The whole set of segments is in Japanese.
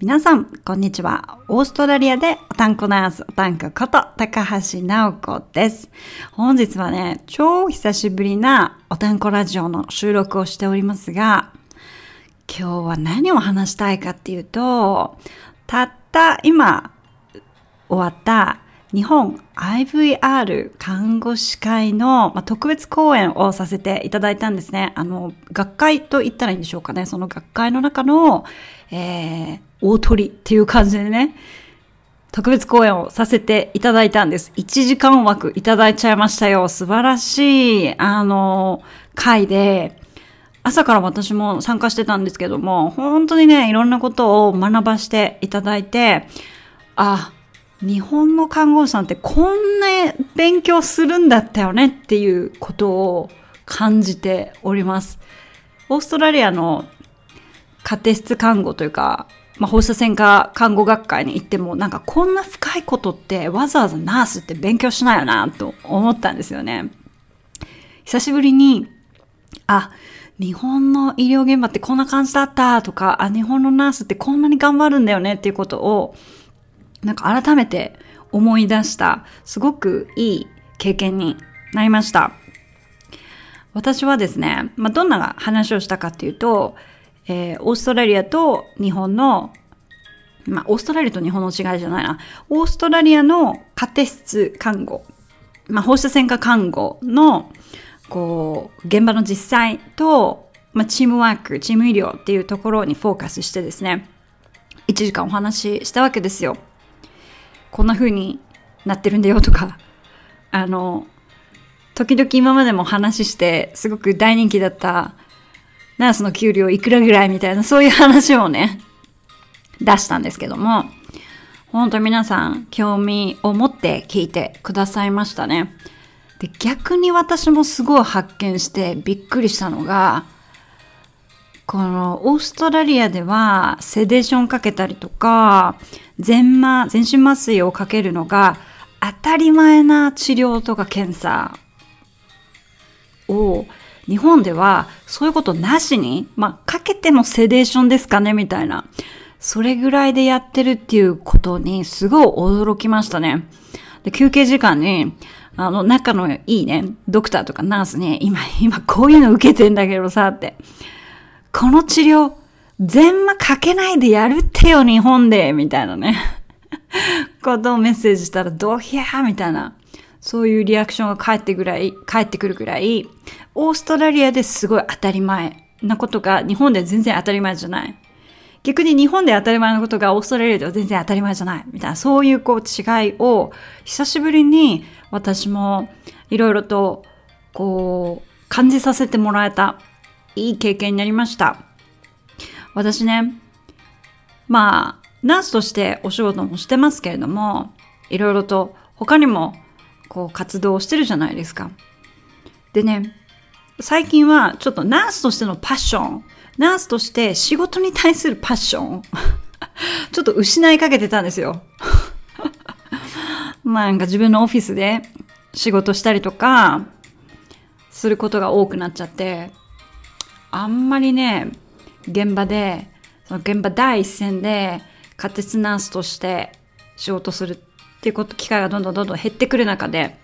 皆さん、こんにちは。オーストラリアでおたんこナース、おたんここと高橋直子です。本日はね、超久しぶりなおたんこラジオの収録をしておりますが、今日は何を話したいかっていうと、たった今終わった日本 IVR 看護師会の、特別講演をさせていただいたんですね。あの、学会と言ったらいいんでしょうかね。その学会の中の、えー、大鳥っていう感じでね、特別講演をさせていただいたんです。1時間枠いただいちゃいましたよ。素晴らしい、あの、会で、朝から私も参加してたんですけども、本当にね、いろんなことを学ばしていただいて、あ、日本の看護師さんってこんな勉強するんだったよねっていうことを感じております。オーストラリアの家庭室看護というか、まあ、放射線科看護学会に行ってもなんかこんな深いことってわざわざナースって勉強しないよなと思ったんですよね。久しぶりに、あ、日本の医療現場ってこんな感じだったとか、あ、日本のナースってこんなに頑張るんだよねっていうことをなんか改めて思い出した、すごくいい経験になりました。私はですね、まあ、どんな話をしたかっていうと、えー、オーストラリアと日本の、まあ、オーストラリアと日本の違いじゃないな、オーストラリアの家庭室看護、まあ、放射線科看護の、こう、現場の実際と、まあ、チームワーク、チーム医療っていうところにフォーカスしてですね、1時間お話ししたわけですよ。こんな風になってるんだよとか、あの、時々今までも話してすごく大人気だったナースの給料いくらぐらいみたいなそういう話をね、出したんですけども、本当皆さん興味を持って聞いてくださいましたね。で、逆に私もすごい発見してびっくりしたのが、このオーストラリアではセデーションかけたりとか、全麻、全身麻酔をかけるのが当たり前な治療とか検査を日本ではそういうことなしに、まあ、かけてもセデーションですかねみたいな。それぐらいでやってるっていうことにすごい驚きましたね。で休憩時間に、あの、仲のいいね、ドクターとかナースに、今、今こういうの受けてんだけどさ、って。この治療、全麻かけないでやるってよ、日本で、みたいなね。ことをメッセージしたら、ドヒャーみたいな。そういうリアクションが返ってぐらい、返ってくるぐらい、オーストラリアですごい当たり前なことが日本で全然当たり前じゃない。逆に日本で当たり前のことがオーストラリアでは全然当たり前じゃない。みたいな、そういうこう違いを久しぶりに私もいろいろとこう感じさせてもらえたいい経験になりました。私ね、まあ、ナースとしてお仕事もしてますけれども、いろいろと他にもこう活動してるじゃないですか。でね、最近はちょっとナースとしてのパッション、ナースとして仕事に対するパッション、ちょっと失いかけてたんですよ。まあなんか自分のオフィスで仕事したりとか、することが多くなっちゃって、あんまりね、現場で、その現場第一線で、家庭ナースとして仕事するっていうこと、機会がどんどんどんどん減ってくる中で、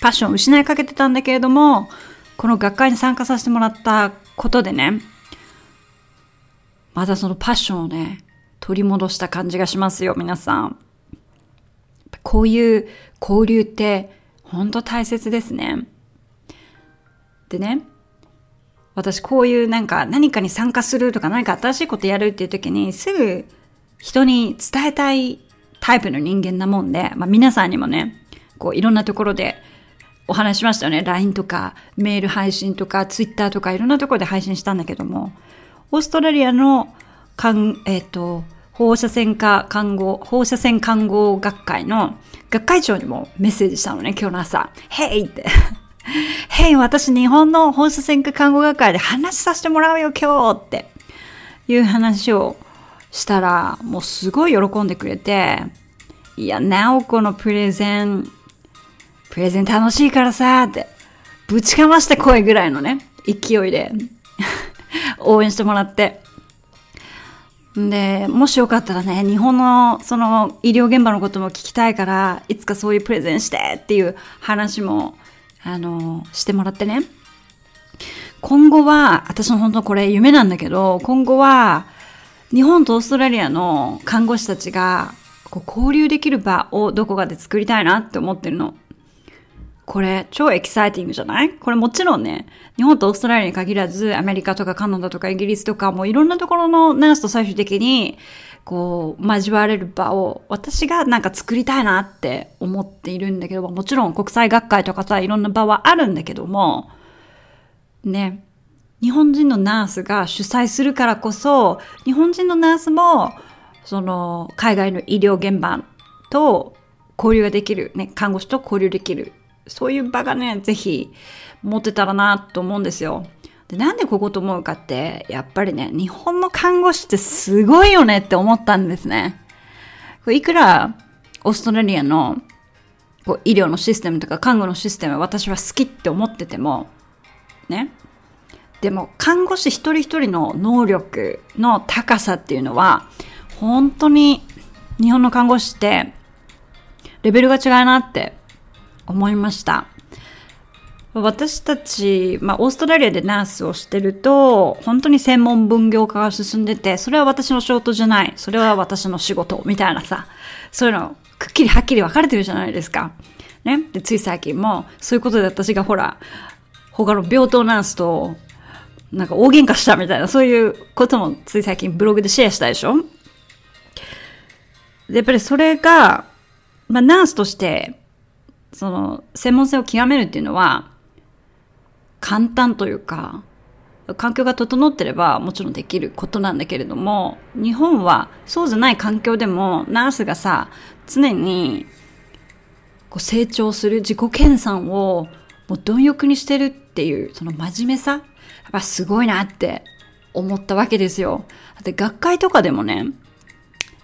パッションを失いかけてたんだけれども、この学会に参加させてもらったことでね、またそのパッションをね、取り戻した感じがしますよ、皆さん。こういう交流って本当大切ですね。でね、私こういうなんか何かに参加するとか何か新しいことやるっていう時にすぐ人に伝えたいタイプの人間なもんで、まあ皆さんにもね、こういろんなところでお話しましたよね。LINE とかメール配信とか Twitter とかいろんなところで配信したんだけども、オーストラリアのかん、えっ、ー、と、放射線科看護、放射線看護学会の学会長にもメッセージしたのね、今日の朝。ヘイって。ヘイ、私日本の放射線科看護学会で話させてもらうよ、今日っていう話をしたら、もうすごい喜んでくれて、いや、なおこのプレゼン、プレゼン楽しいからさ、って、ぶちかましてこいぐらいのね、勢いで 応援してもらって。で、もしよかったらね、日本のその医療現場のことも聞きたいから、いつかそういうプレゼンしてっていう話も、あの、してもらってね。今後は、私の本当これ夢なんだけど、今後は、日本とオーストラリアの看護師たちが、こう交流できる場をどこかで作りたいなって思ってるの。これ超エキサイティングじゃない？これもちろんね、日本とオーストラリアに限らず、アメリカとかカナダとかイギリスとか、もういろんなところのナースと最終的に、こう、交われる場を私がなんか作りたいなって思っているんだけど、もちろん国際学会とかさ、いろんな場はあるんだけども、ね、日本人のナースが主催するからこそ、日本人のナースも、その、海外の医療現場と交流ができる、ね、看護師と交流できるそういう場がね、ぜひ持ってたらなと思うんですよ。でなんでここと思うかって、やっぱりね、日本の看護師ってすごいよねって思ったんですね。いくらオーストラリアのこう医療のシステムとか看護のシステム私は好きって思ってても、ね。でも看護師一人一人の能力の高さっていうのは、本当に日本の看護師ってレベルが違うなって思いました。私たち、まあ、オーストラリアでナースをしてると、本当に専門分業化が進んでて、それは私の仕事じゃない。それは私の仕事、みたいなさ、そういうの、くっきりはっきり分かれてるじゃないですか。ね。で、つい最近も、そういうことで私がほら、他の病棟ナースと、なんか大喧嘩したみたいな、そういうこともつい最近ブログでシェアしたでしょ？で、やっぱりそれが、まあ、ナースとして、その、専門性を極めるっていうのは、簡単というか、環境が整ってればもちろんできることなんだけれども、日本はそうじゃない環境でも、ナースがさ、常にこう成長する自己研鑽をもう貪欲にしてるっていう、その真面目さ、やっぱすごいなって思ったわけですよ。で、学会とかでもね、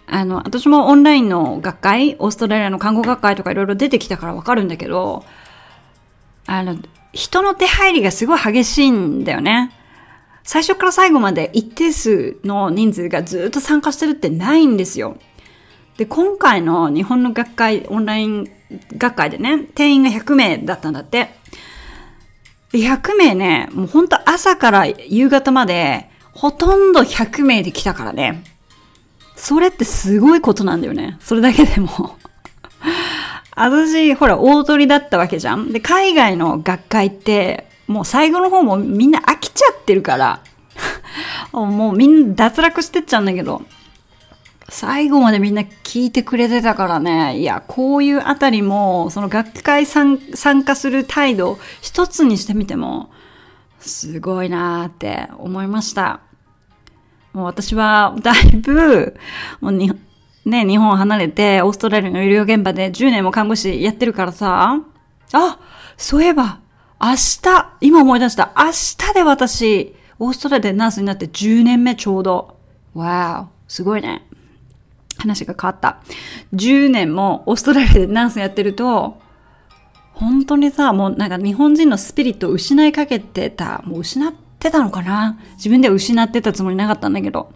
あの、私もオンラインの学会、オーストラリアの看護学会とかいろいろ出てきたからわかるんだけど、あの、人の手入りがすごい激しいんだよね。最初から最後まで一定数の人数がずっと参加してるってないんですよ。で、今回の日本の学会、オンライン学会でね、定員が100名だったんだって。100名ね、もうほんと朝から夕方まで、ほとんど100名で来たからね。それってすごいことなんだよね。それだけでも 私、ほら、大鳥だったわけじゃん。で、海外の学会って、もう最後の方もみんな飽きちゃってるから、もうみんな脱落してっちゃうんだけど、最後までみんな聞いてくれてたからね、いや、こういうあたりも、その学会参加する態度一つにしてみても、すごいなーって思いました。もう私はだいぶ、もうに、ね、日本を離れて、オーストラリアの医療現場で10年も看護師やってるからさ、あ、そういえば、明日、今思い出した、明日で私、オーストラリアでナースになって10年目ちょうど。わーすごいね。話が変わった。10年もオーストラリアでナースやってると、本当にさ、もうなんか日本人のスピリットを失いかけてた、もう失ってたのかな？自分では失ってたつもりなかったんだけど。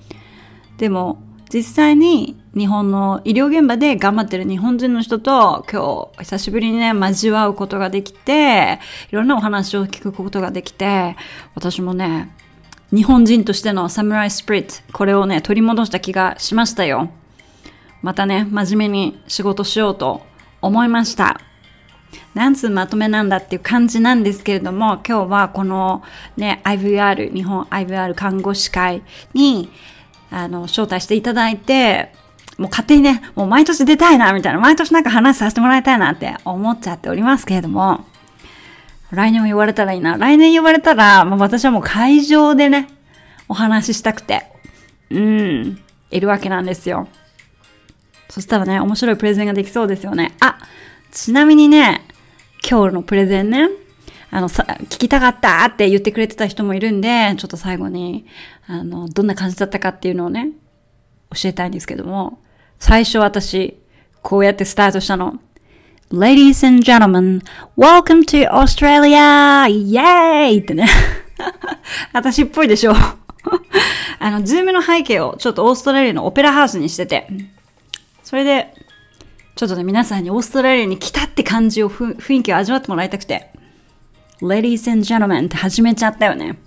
でも、実際に日本の医療現場で頑張ってる日本人の人と今日久しぶりにね、交わうことができて、いろんなお話を聞くことができて、私もね、日本人としてのサムライスプリット、これをね、取り戻した気がしましたよ。またね、真面目に仕事しようと思いました。何通まとめなんだっていう感じなんですけれども、今日はこのね、IVR、日本 IVR 看護師会に、あの、招待していただいて、もう勝手にね、もう毎年出たいな、みたいな、毎年なんか話させてもらいたいなって思っちゃっておりますけれども、来年も言われたらいいな。来年言われたら、まあ、私はもう会場でね、お話ししたくて、うん、いるわけなんですよ。そしたらね、面白いプレゼンができそうですよね。あ、ちなみにね、今日のプレゼンね、あの、さ、聞きたかったって言ってくれてた人もいるんで、ちょっと最後に、あの、どんな感じだったかっていうのをね、教えたいんですけども、最初私、こうやってスタートしたの。Ladies and gentlemen, welcome to Australia! イェーイってね。私っぽいでしょあ あの、ズームの背景をちょっとオーストラリアのオペラハウスにしてて、それで、ちょっとね、皆さんにオーストラリアに来たって感じを、雰囲気を味わってもらいたくて、Ladies and Gentlemen って始めちゃったよね。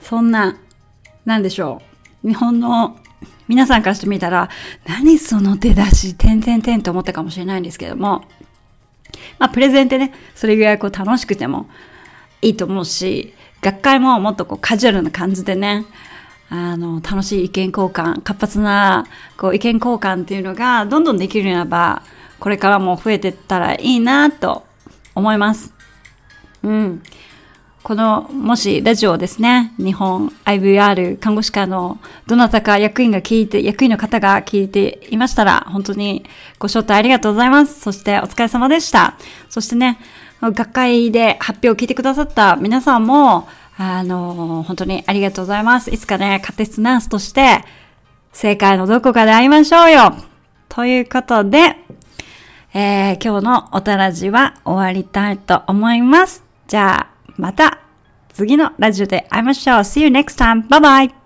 そんな、なんでしょう。日本の皆さんからしてみたら、何その出だし、てんてんてんと思ったかもしれないんですけども、まあ、プレゼンってね、それぐらいこう楽しくてもいいと思うし、学会ももっとこうカジュアルな感じでね、あの、楽しい意見交換、活発なこう意見交換っていうのがどんどんできるならば、これからも増えていったらいいなと思います。うん。この、もしラジオですね、日本 IVR 看護師科のどなたか役員が聞いて、役員の方が聞いていましたら、本当にご招待ありがとうございます。そしてお疲れ様でした。そしてね、学会で発表を聞いてくださった皆さんも、あの、本当にありがとうございます。いつかね、カテスナースとして、世界のどこかで会いましょうよということで、えー、今日のおたらじは終わりたいと思います。じゃあ、また次のラジオで会いましょう。See you next time. Bye bye!